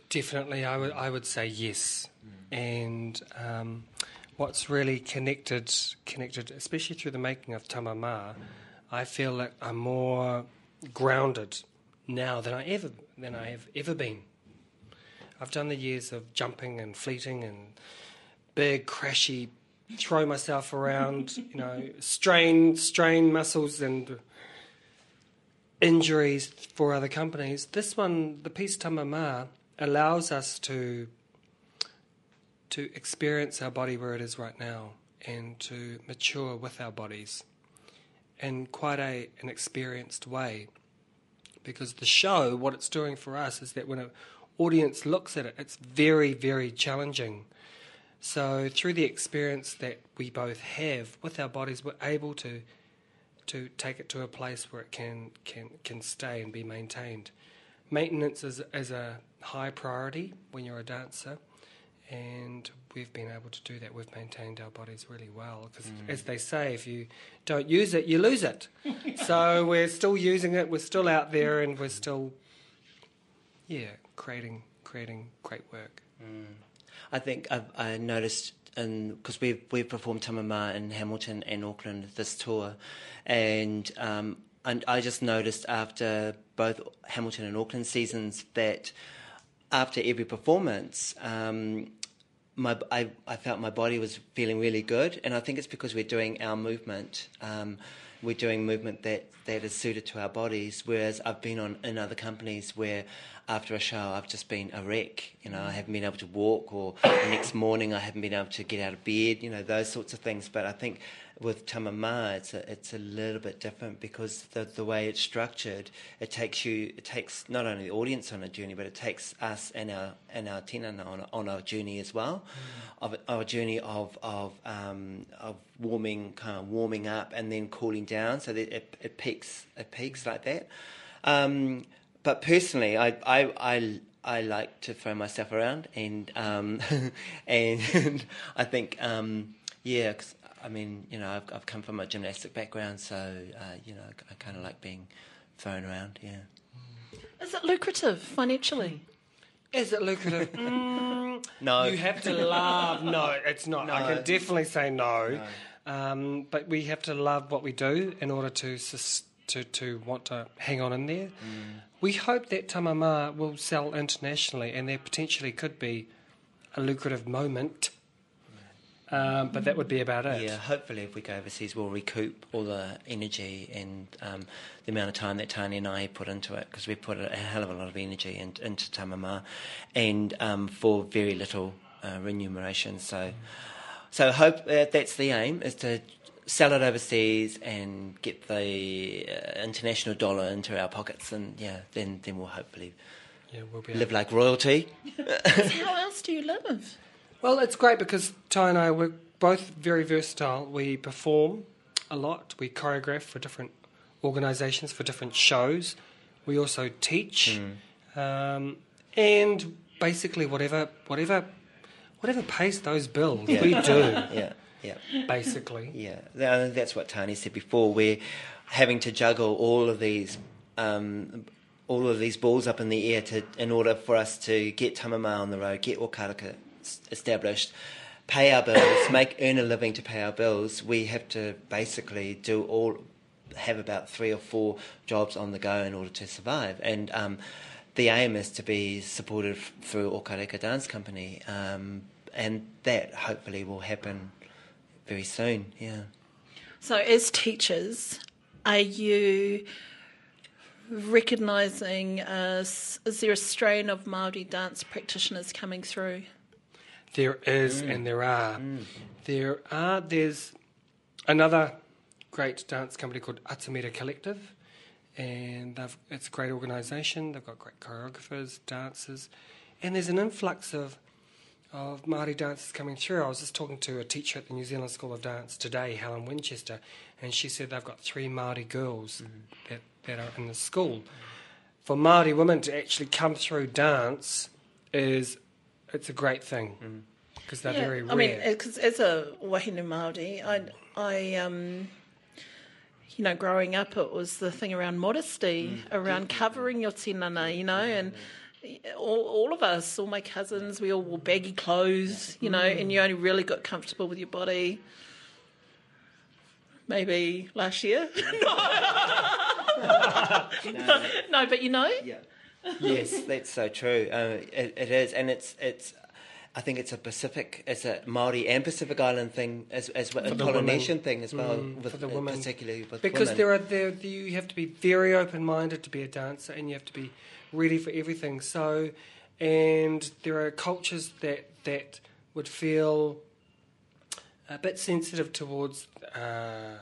Definitely, I would I would say yes. And um, what's really connected connected, especially through the making of Tamama, I feel like I'm more grounded now than I ever than I have ever been. I've done the years of jumping and fleeting and big crashy, throw myself around, (laughs) you know, strain strain muscles and injuries for other companies. This one, the piece Tamama, allows us to to experience our body where it is right now and to mature with our bodies in quite a an experienced way. Because the show, what it's doing for us is that when an audience looks at it, it's very, very challenging. So through the experience that we both have with our bodies, we're able to to take it to a place where it can can can stay and be maintained. Maintenance is is a high priority when you're a dancer, and we've been able to do that. We've maintained our bodies really well because, mm. as they say, if you don't use it, you lose it. (laughs) so we're still using it. We're still out there, and we're still, yeah, creating creating great work. I think I've, I noticed, because we've we've performed Tamama in Hamilton and Auckland this tour, and um, and I just noticed after both Hamilton and Auckland seasons that after every performance. Um, my, I, I felt my body was feeling really good, and I think it's because we're doing our movement. Um, we're doing movement that, that is suited to our bodies. Whereas I've been on in other companies where after a show I've just been a wreck. You know, I haven't been able to walk, or the next morning I haven't been able to get out of bed. You know, those sorts of things. But I think with Tamama, it's a, it's a little bit different because the the way it's structured, it takes you, it takes not only the audience on a journey, but it takes us and our and our tinana on on a journey as well, of, of a journey of of um, of warming, kind of warming up and then cooling down, so that it, it peaks, it peaks like that. Um, but personally, I, I, I, I like to throw myself around, and um, (laughs) and (laughs) I think um, yeah, 'cause, I mean, you know, I've, I've come from a gymnastic background, so uh, you know, I kind of like being thrown around. Yeah. Is it lucrative financially? Is it lucrative? (laughs) Mm, No. You have to love. No, it's not. I can definitely say no. Um, but we have to love what we do in order to sus- to to want to hang on in there. We hope that Tamama will sell internationally, and there potentially could be a lucrative moment. Um, but that would be about it. Yeah, hopefully, if we go overseas, we'll recoup all the energy and um, the amount of time that Tane and I put into it because we put a hell of a lot of energy in, into Tamama, and um, for very little uh, remuneration. So, so hope uh, that's the aim is to sell it overseas and get the uh, international dollar into our pockets, and yeah, then then we'll hopefully Yeah, we'll be live like royalty. (laughs) How else do you live? Well, it's great because Ty and I we're both very versatile. We perform a lot. We choreograph for different organisations for different shows. We also teach, um, and basically whatever whatever whatever pays those bills, Yeah. we do. (laughs) Yeah, yeah. Basically. (laughs) Yeah, Th- that's what Tane said before. We're having to juggle all of these, um, all of these balls up in the air to, in order for us to get Tamama on the road, get Okareka established, pay our bills, (coughs) make earn a living to pay our bills. We have to basically do all, have about three or four jobs on the go in order to survive. And um, the aim is to be supported f- through Okareka Dance Company, um, and that hopefully will happen very soon. Yeah. So, as teachers, are you recognising uh, is there a strain of Maori dance practitioners coming through? There is, and there are. There are. There's another great dance company called Atamira Collective, and they've, it's a great organisation. They've got great choreographers, dancers, and there's an influx of of Māori dancers coming through. I was just talking to a teacher at the New Zealand School of Dance today, Helen Winchester, and she said they've got three Māori girls mm-hmm. that, that are in the school. For Māori women to actually come through dance is it's a great thing mm-hmm. because they're very rare. I mean, because as a wahine Māori, I, I, um, you know, growing up, it was the thing around modesty, mm, around covering your tinana, you know, and mm-hmm. All, all of us, all my cousins, we all wore baggy clothes, you know, and you only really got comfortable with your body. Maybe last year. (laughs) (laughs) no. no, but you know, Yeah. yes, that's so true. Uh, it, it is, and it's it's. I think it's a Pacific, it's a Maori and Pacific Island thing as as well, a Polynesian women. thing as well, Mm, with, for the women. particularly with because women. there are there you have to be very open minded to be a dancer and you have to be ready for everything so and there are cultures that that would feel a bit sensitive towards uh,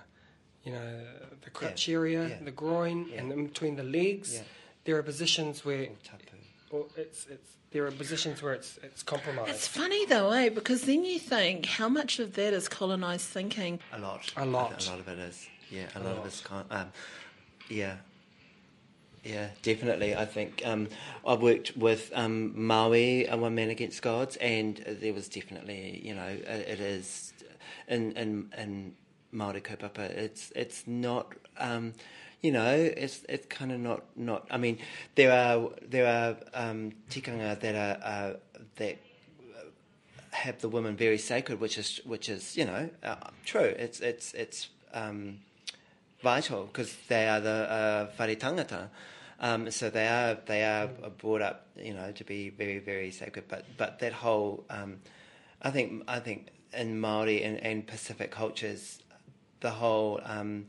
you know the crotch area yeah. the groin and in between the legs Yeah. there are positions where or it's it's there are positions where it's it's compromised it's funny though, eh? Because then you think how much of that is colonised thinking. A lot. A lot. A lot of it is. Yeah, a, lot, of it's kind. Um, yeah. Yeah, definitely. I think um, I worked with um, Maui, uh, One Man Against Gods, and uh, there was definitely, you know, it, it is in in in Maori kaupapa. It's it's not, um, you know, it's it's kind of not not. I mean, there are there are um, tikanga that are uh, that have the women very sacred, which is which is you know uh, true. It's it's it's um, vital because they are the uh, whare tangata. Um, so they are they are brought up you know to be very very sacred. But but that whole um, I think I think in Maori and, and Pacific cultures, the whole um,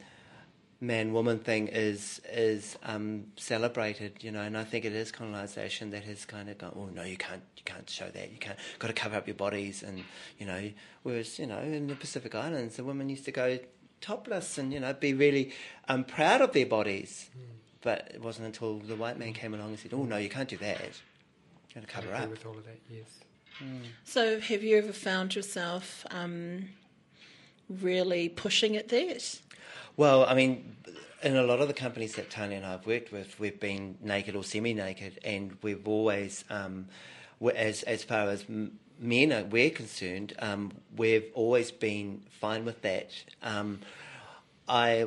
man woman thing is is um, celebrated, you know, and I think it is colonisation that has kind of gone. Oh no, you can't you can't show that. You can't got to cover up your bodies, and you know, whereas you know in the Pacific Islands, the women used to go topless and you know be really um, proud of their bodies. But it wasn't until the white man came along and said, "Oh no, you can't do that. You got to cover I agree up." with all of that yes So, have you ever found yourself um, really pushing at that? Well, I mean, in a lot of the companies that Tane and I have worked with, we've been naked or semi-naked, and we've always, um, as as far as men are we're concerned, um, we've always been fine with that. Um, I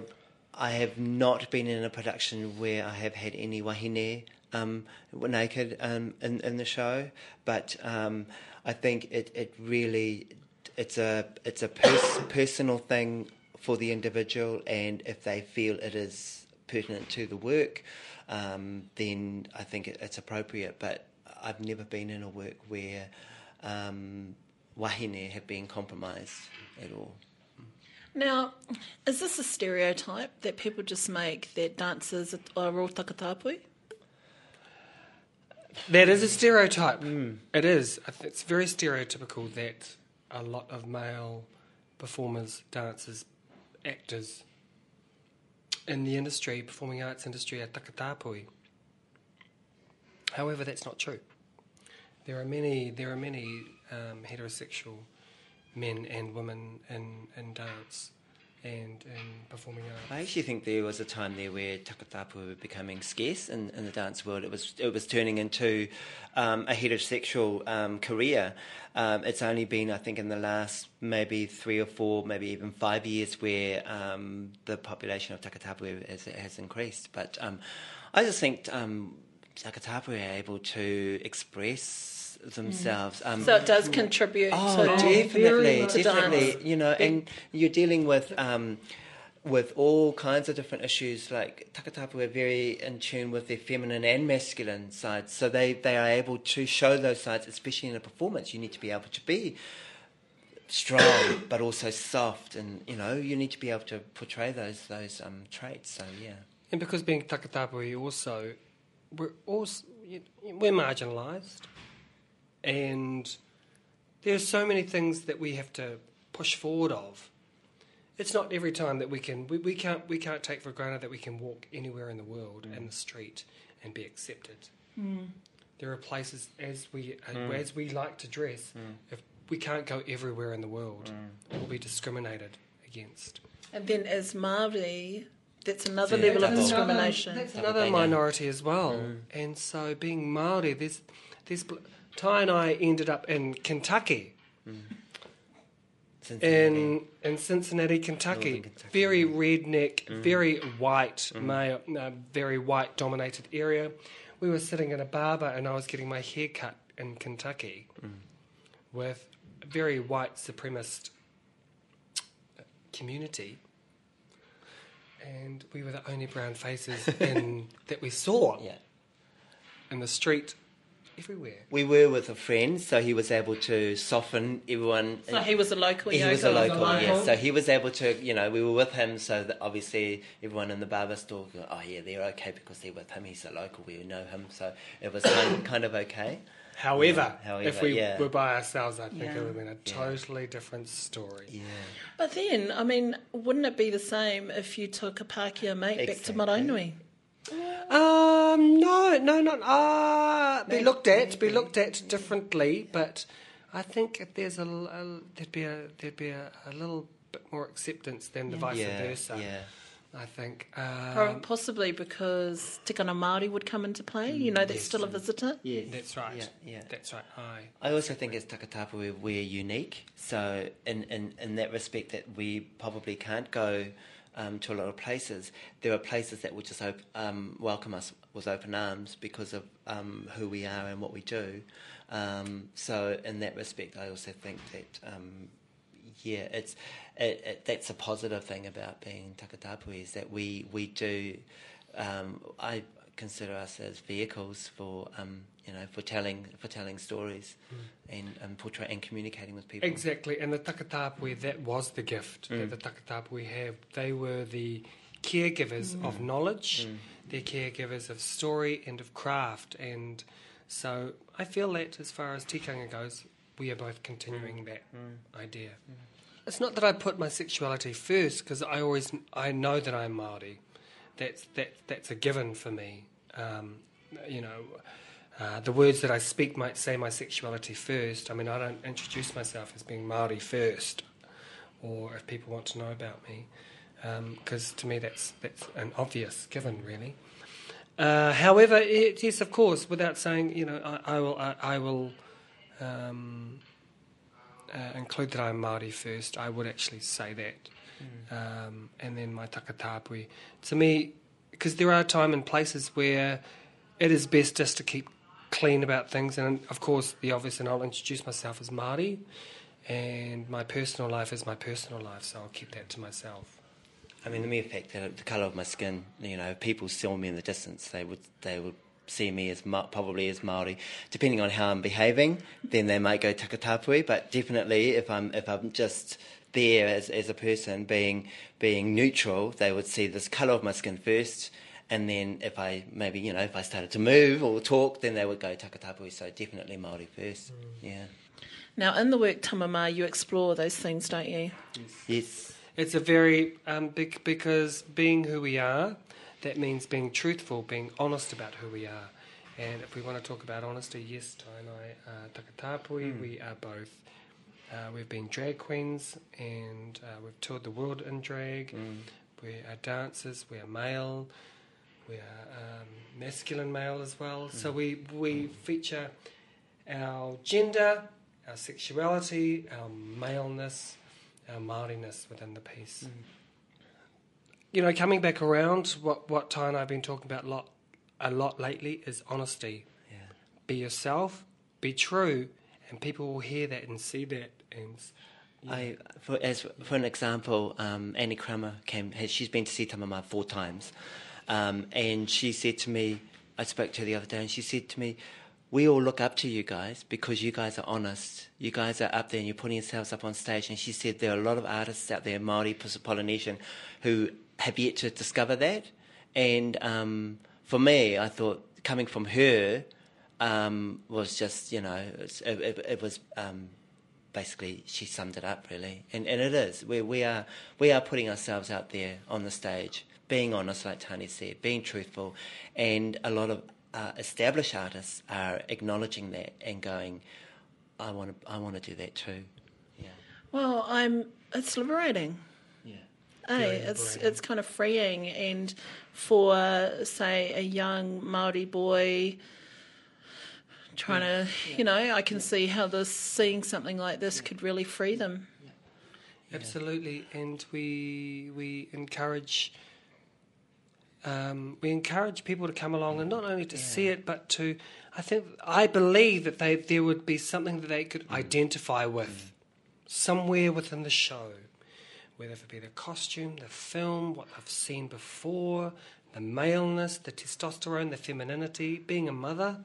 I have not been in a production where I have had any wahine um, naked um, in in the show, but um, I think it, it really it's a it's a pers- personal thing for the individual, and if they feel it is pertinent to the work, um, then I think it, it's appropriate. But I've never been in a work where um, wahine have been compromised at all. Now, is this a stereotype that people just make that dancers are all takatapui? That is a stereotype. It is. It's very stereotypical that a lot of male performers, dancers, actors in the industry, performing arts industry, are takatapui. However, that's not true. There are many, there are many um, heterosexual men and women in, in dance and in performing arts. I actually think there was a time there where takatapu were becoming scarce in, in the dance world. It was it was turning into um, a heterosexual um, career. Um, it's only been, I think, in the last maybe three or four, maybe even five years, where um, the population of takatapu has, has increased. But um, I just think um, takatapu are able to express themselves. Um, So it does contribute Oh, to definitely, to definitely. dance. You know, and you're dealing with um, with all kinds of different issues. Like takatapu are very in tune with their feminine and masculine sides, so they they are able to show those sides, especially in a performance. You need to be able to be strong, (coughs) but also soft, and you know, you need to be able to portray those those um, traits. So yeah. And because being takatapui also, we're also we're marginalised, and there's so many things that we have to push forward of. It's not every time that we can we, we can't we can't take for granted that we can walk anywhere in the world mm. in the street and be accepted. Mm. There are places as we uh, mm. as we like to dress. If we can't go everywhere in the world, we'll be discriminated against. And then as Māori, that's another Yeah, level of double. discrimination. That's another minority as well. And so, being Maori, there's, there's Ty and I ended up in Kentucky, mm-hmm. Cincinnati. in in Cincinnati, Kentucky. Kentucky. Very redneck, mm-hmm. very white, mm-hmm. male, uh, very white dominated area. We were sitting in a barber, and I was getting my hair cut in Kentucky mm. with a very white supremacist uh, community. And we were the only brown faces (laughs) in, that we saw yeah. in the street everywhere. We were with a friend, so he was able to soften everyone. So he was a local He yoga. was a local, local. yes. So he was able to, you know, we were with him, so that obviously everyone in the barber store, go, oh yeah, they're okay because they're with him. He's a local, we know him, so it was kind, (coughs) kind of okay. However, Yeah, however, if we yeah. were by ourselves, I think Yeah. it would have been a totally different story. Yeah. But then, I mean, wouldn't it be the same if you took a Pākehā mate back to Exactly. Maraenui? Um, no, no, not ah. be looked at, be looked at differently, but I think if there's a, l- a- there'd be a there'd be a, a little bit more acceptance than the vice Yeah, versa. yeah. I think. Um, possibly because Tikanga Māori would come into play. You know, that's yes. still a visitor. Yes. that's right. Yeah, yeah. That's right. Aye. I also think as takatapu we're, we're unique. So in, in, in that respect that we probably can't go um, to a lot of places. There are places that will just op- um, welcome us with open arms because of um, who we are and what we do. Um, so in that respect, I also think that um, yeah, it's it, it, that's a positive thing about being takatapu is that we we do. Um, I consider us as vehicles for um, you know for telling for telling stories and and portray and communicating with people. Exactly, and the takatapui, that was the gift Mm. that the takatapui have. They were the caregivers Mm. of knowledge, they're caregivers of story and of craft, and so I feel that as far as tikanga goes, we are both continuing that idea. It's not that I put my sexuality first, because I always I know that I'm Māori. That's that that's a given for me. Um, you know, uh, the words that I speak might say my sexuality first. I mean, I don't introduce myself as being Maori first, or if people want to know about me, because to me that's that's an obvious given, really. Uh, however, it, yes, of course, without saying, you know, I, I will, I, I will um, uh, include that I'm Maori first. I would actually say that, um, and then my takatapui. To me, because there are time and places where it is best just to keep clean about things, and of course, the obvious. And I'll introduce myself as Marty, and my personal life is my personal life, so I'll keep that to myself. I mean, the mere fact that the colour of my skin, you know, people saw me in the distance, they would they would see me as Ma- probably as Maori. Depending on how I'm behaving, then they might go takatapui. But definitely, if I'm if I'm just there as as a person being being neutral, they would see this colour of my skin first. And then if I maybe you know if I started to move or talk, then they would go takatapui. So definitely Maori first. Yeah. Now, in the work Tamama, you explore those things, don't you? Yes. It's a very um, big because being who we are, that means being truthful, being honest about who we are. And if we want to talk about honesty, yes, Tainai uh, Takatapui, Mm. we are both. Uh, we've been drag queens and uh, we've toured the world in drag. We are dancers, we are male, we are um, masculine male as well. So we, we feature our gender, our sexuality, our maleness, our Māoriness within the piece. You know, coming back around, what what Ty and I have been talking about a lot, a lot lately is honesty. Yeah. Be yourself, be true, and people will hear that and see that. And I, for, as for an example, um, Annie Crummer came. Has, she's been to see Tamama four times, um, and she said to me, I spoke to her the other day, and she said to me, "We all look up to you guys because you guys are honest. You guys are up there, and you're putting yourselves up on stage." And she said there are a lot of artists out there, Maori, Polynesian, who have yet to discover that. And um, for me, I thought coming from her um, was just, you know, it, it, it was. Um, basically she summed it up really and, and it is we, we are we are putting ourselves out there on the stage being honest like Tane said being truthful and a lot of uh, established artists are acknowledging that and going I want to I want to do that too yeah Well, I'm. It's liberating. yeah Hey, it's it's kind of freeing, and for say a young Maori boy trying to, you know, I can see how this seeing something like this could really free them. Absolutely, and we we encourage um, we encourage people to come along and not only to see it, but to I think I believe that they there would be something that they could identify with somewhere within the show, whether it be the costume, the film, what they've seen before, the maleness, the testosterone, the femininity, being a mother,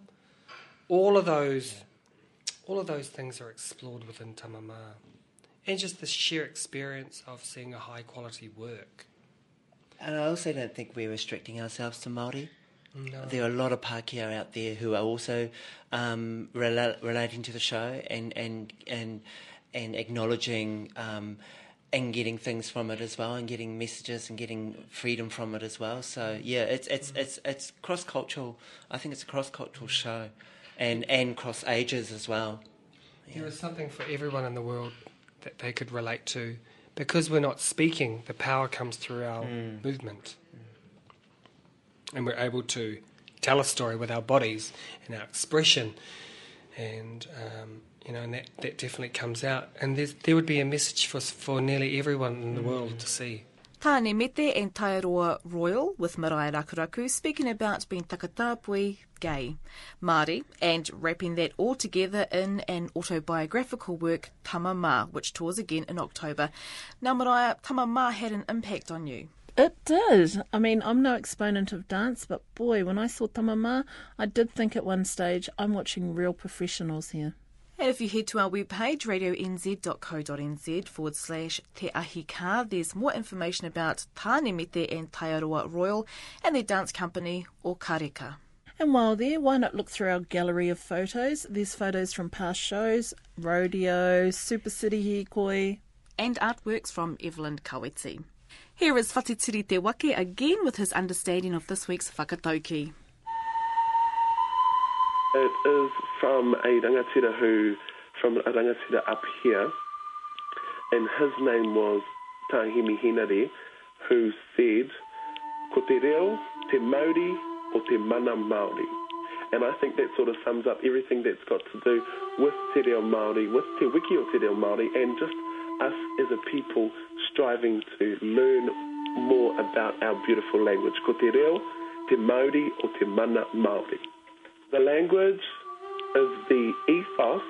all of those, all of those things are explored within Tamama. And just the sheer experience of seeing a high quality work. And I also don't think we're restricting ourselves to Māori No. there are a lot of Pākehā out there who are also um, rela- relating to the show and and and and acknowledging um, and getting things from it as well, and getting messages and getting freedom from it as well. So yeah, it's it's it's it's cross cultural. I think it's a cross cultural show, and and cross ages as well. There is something for everyone in the world that they could relate to. Because we're not speaking, the power comes through our movement. And we're able to tell a story with our bodies and our expression. And, um, you know, and that, that definitely comes out. And there would be a message for, for nearly everyone in the world to see. Tāne Mete and Taiaroa Royal with Maraea Rakuraku speaking about being takatāpui gay, Māori, and wrapping that all together in an autobiographical work, Tamama, which tours again in October. Now, Maraea, Tamama had an impact on you. It did. I mean, I'm no exponent of dance, but boy, when I saw Tamama, I did think at one stage, I'm watching real professionals here. And if you head to our webpage, radionz.co.nz forward slash Te Ahi Kaa, there's more information about Tāne Mete and Taiaroa Royal and their dance company, Okareka. And while there, why not look through our gallery of photos? There's photos from past shows, rodeo, Super City Hikoi. and artworks from Evelyn Kaweti. Here is Whatitiri Te Wake again with his understanding of this week's whakatauki. It is from a rangatira who, from a rangatira up here, and his name was Tā Himi Henare, who said, Ko te reo, te Māori, o te mana Māori. And I think that sort of sums up everything that's got to do with te reo Māori, with te wiki o te reo Māori, and just us as a people striving to learn more about our beautiful language. Ko te reo, te Māori, o te mana Māori. The language is the ethos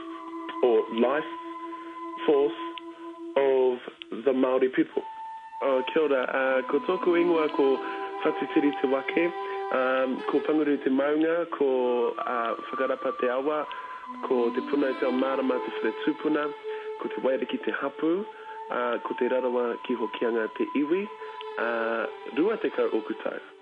or life force of the Maori people. Uh, kia ora, uh, ko tōku ingoa ko whatitiri te wake, um, ko panguru te maunga, ko uh, whakarapa te awa, ko te puna te marama te whare tūpuna, ko te waira ki te hapu, uh, ko te rarawa ki hokianga te iwi, uh, rua te kau okutau.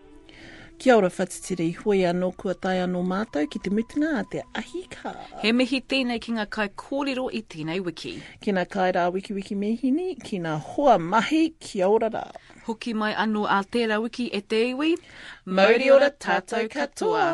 Kia ora whatitiri, hoi anō kua tai anō mātou ki te mutunga a te ahika. He mihi tēnei ki ngā kai kōrero i tēnei wiki. Ki ngā kai rā wiki wiki mehini, ki ngā hoa mahi, kia ora rā. Hoki mai anō a tērā wiki e te iwi. Mauri ora tātou katoa.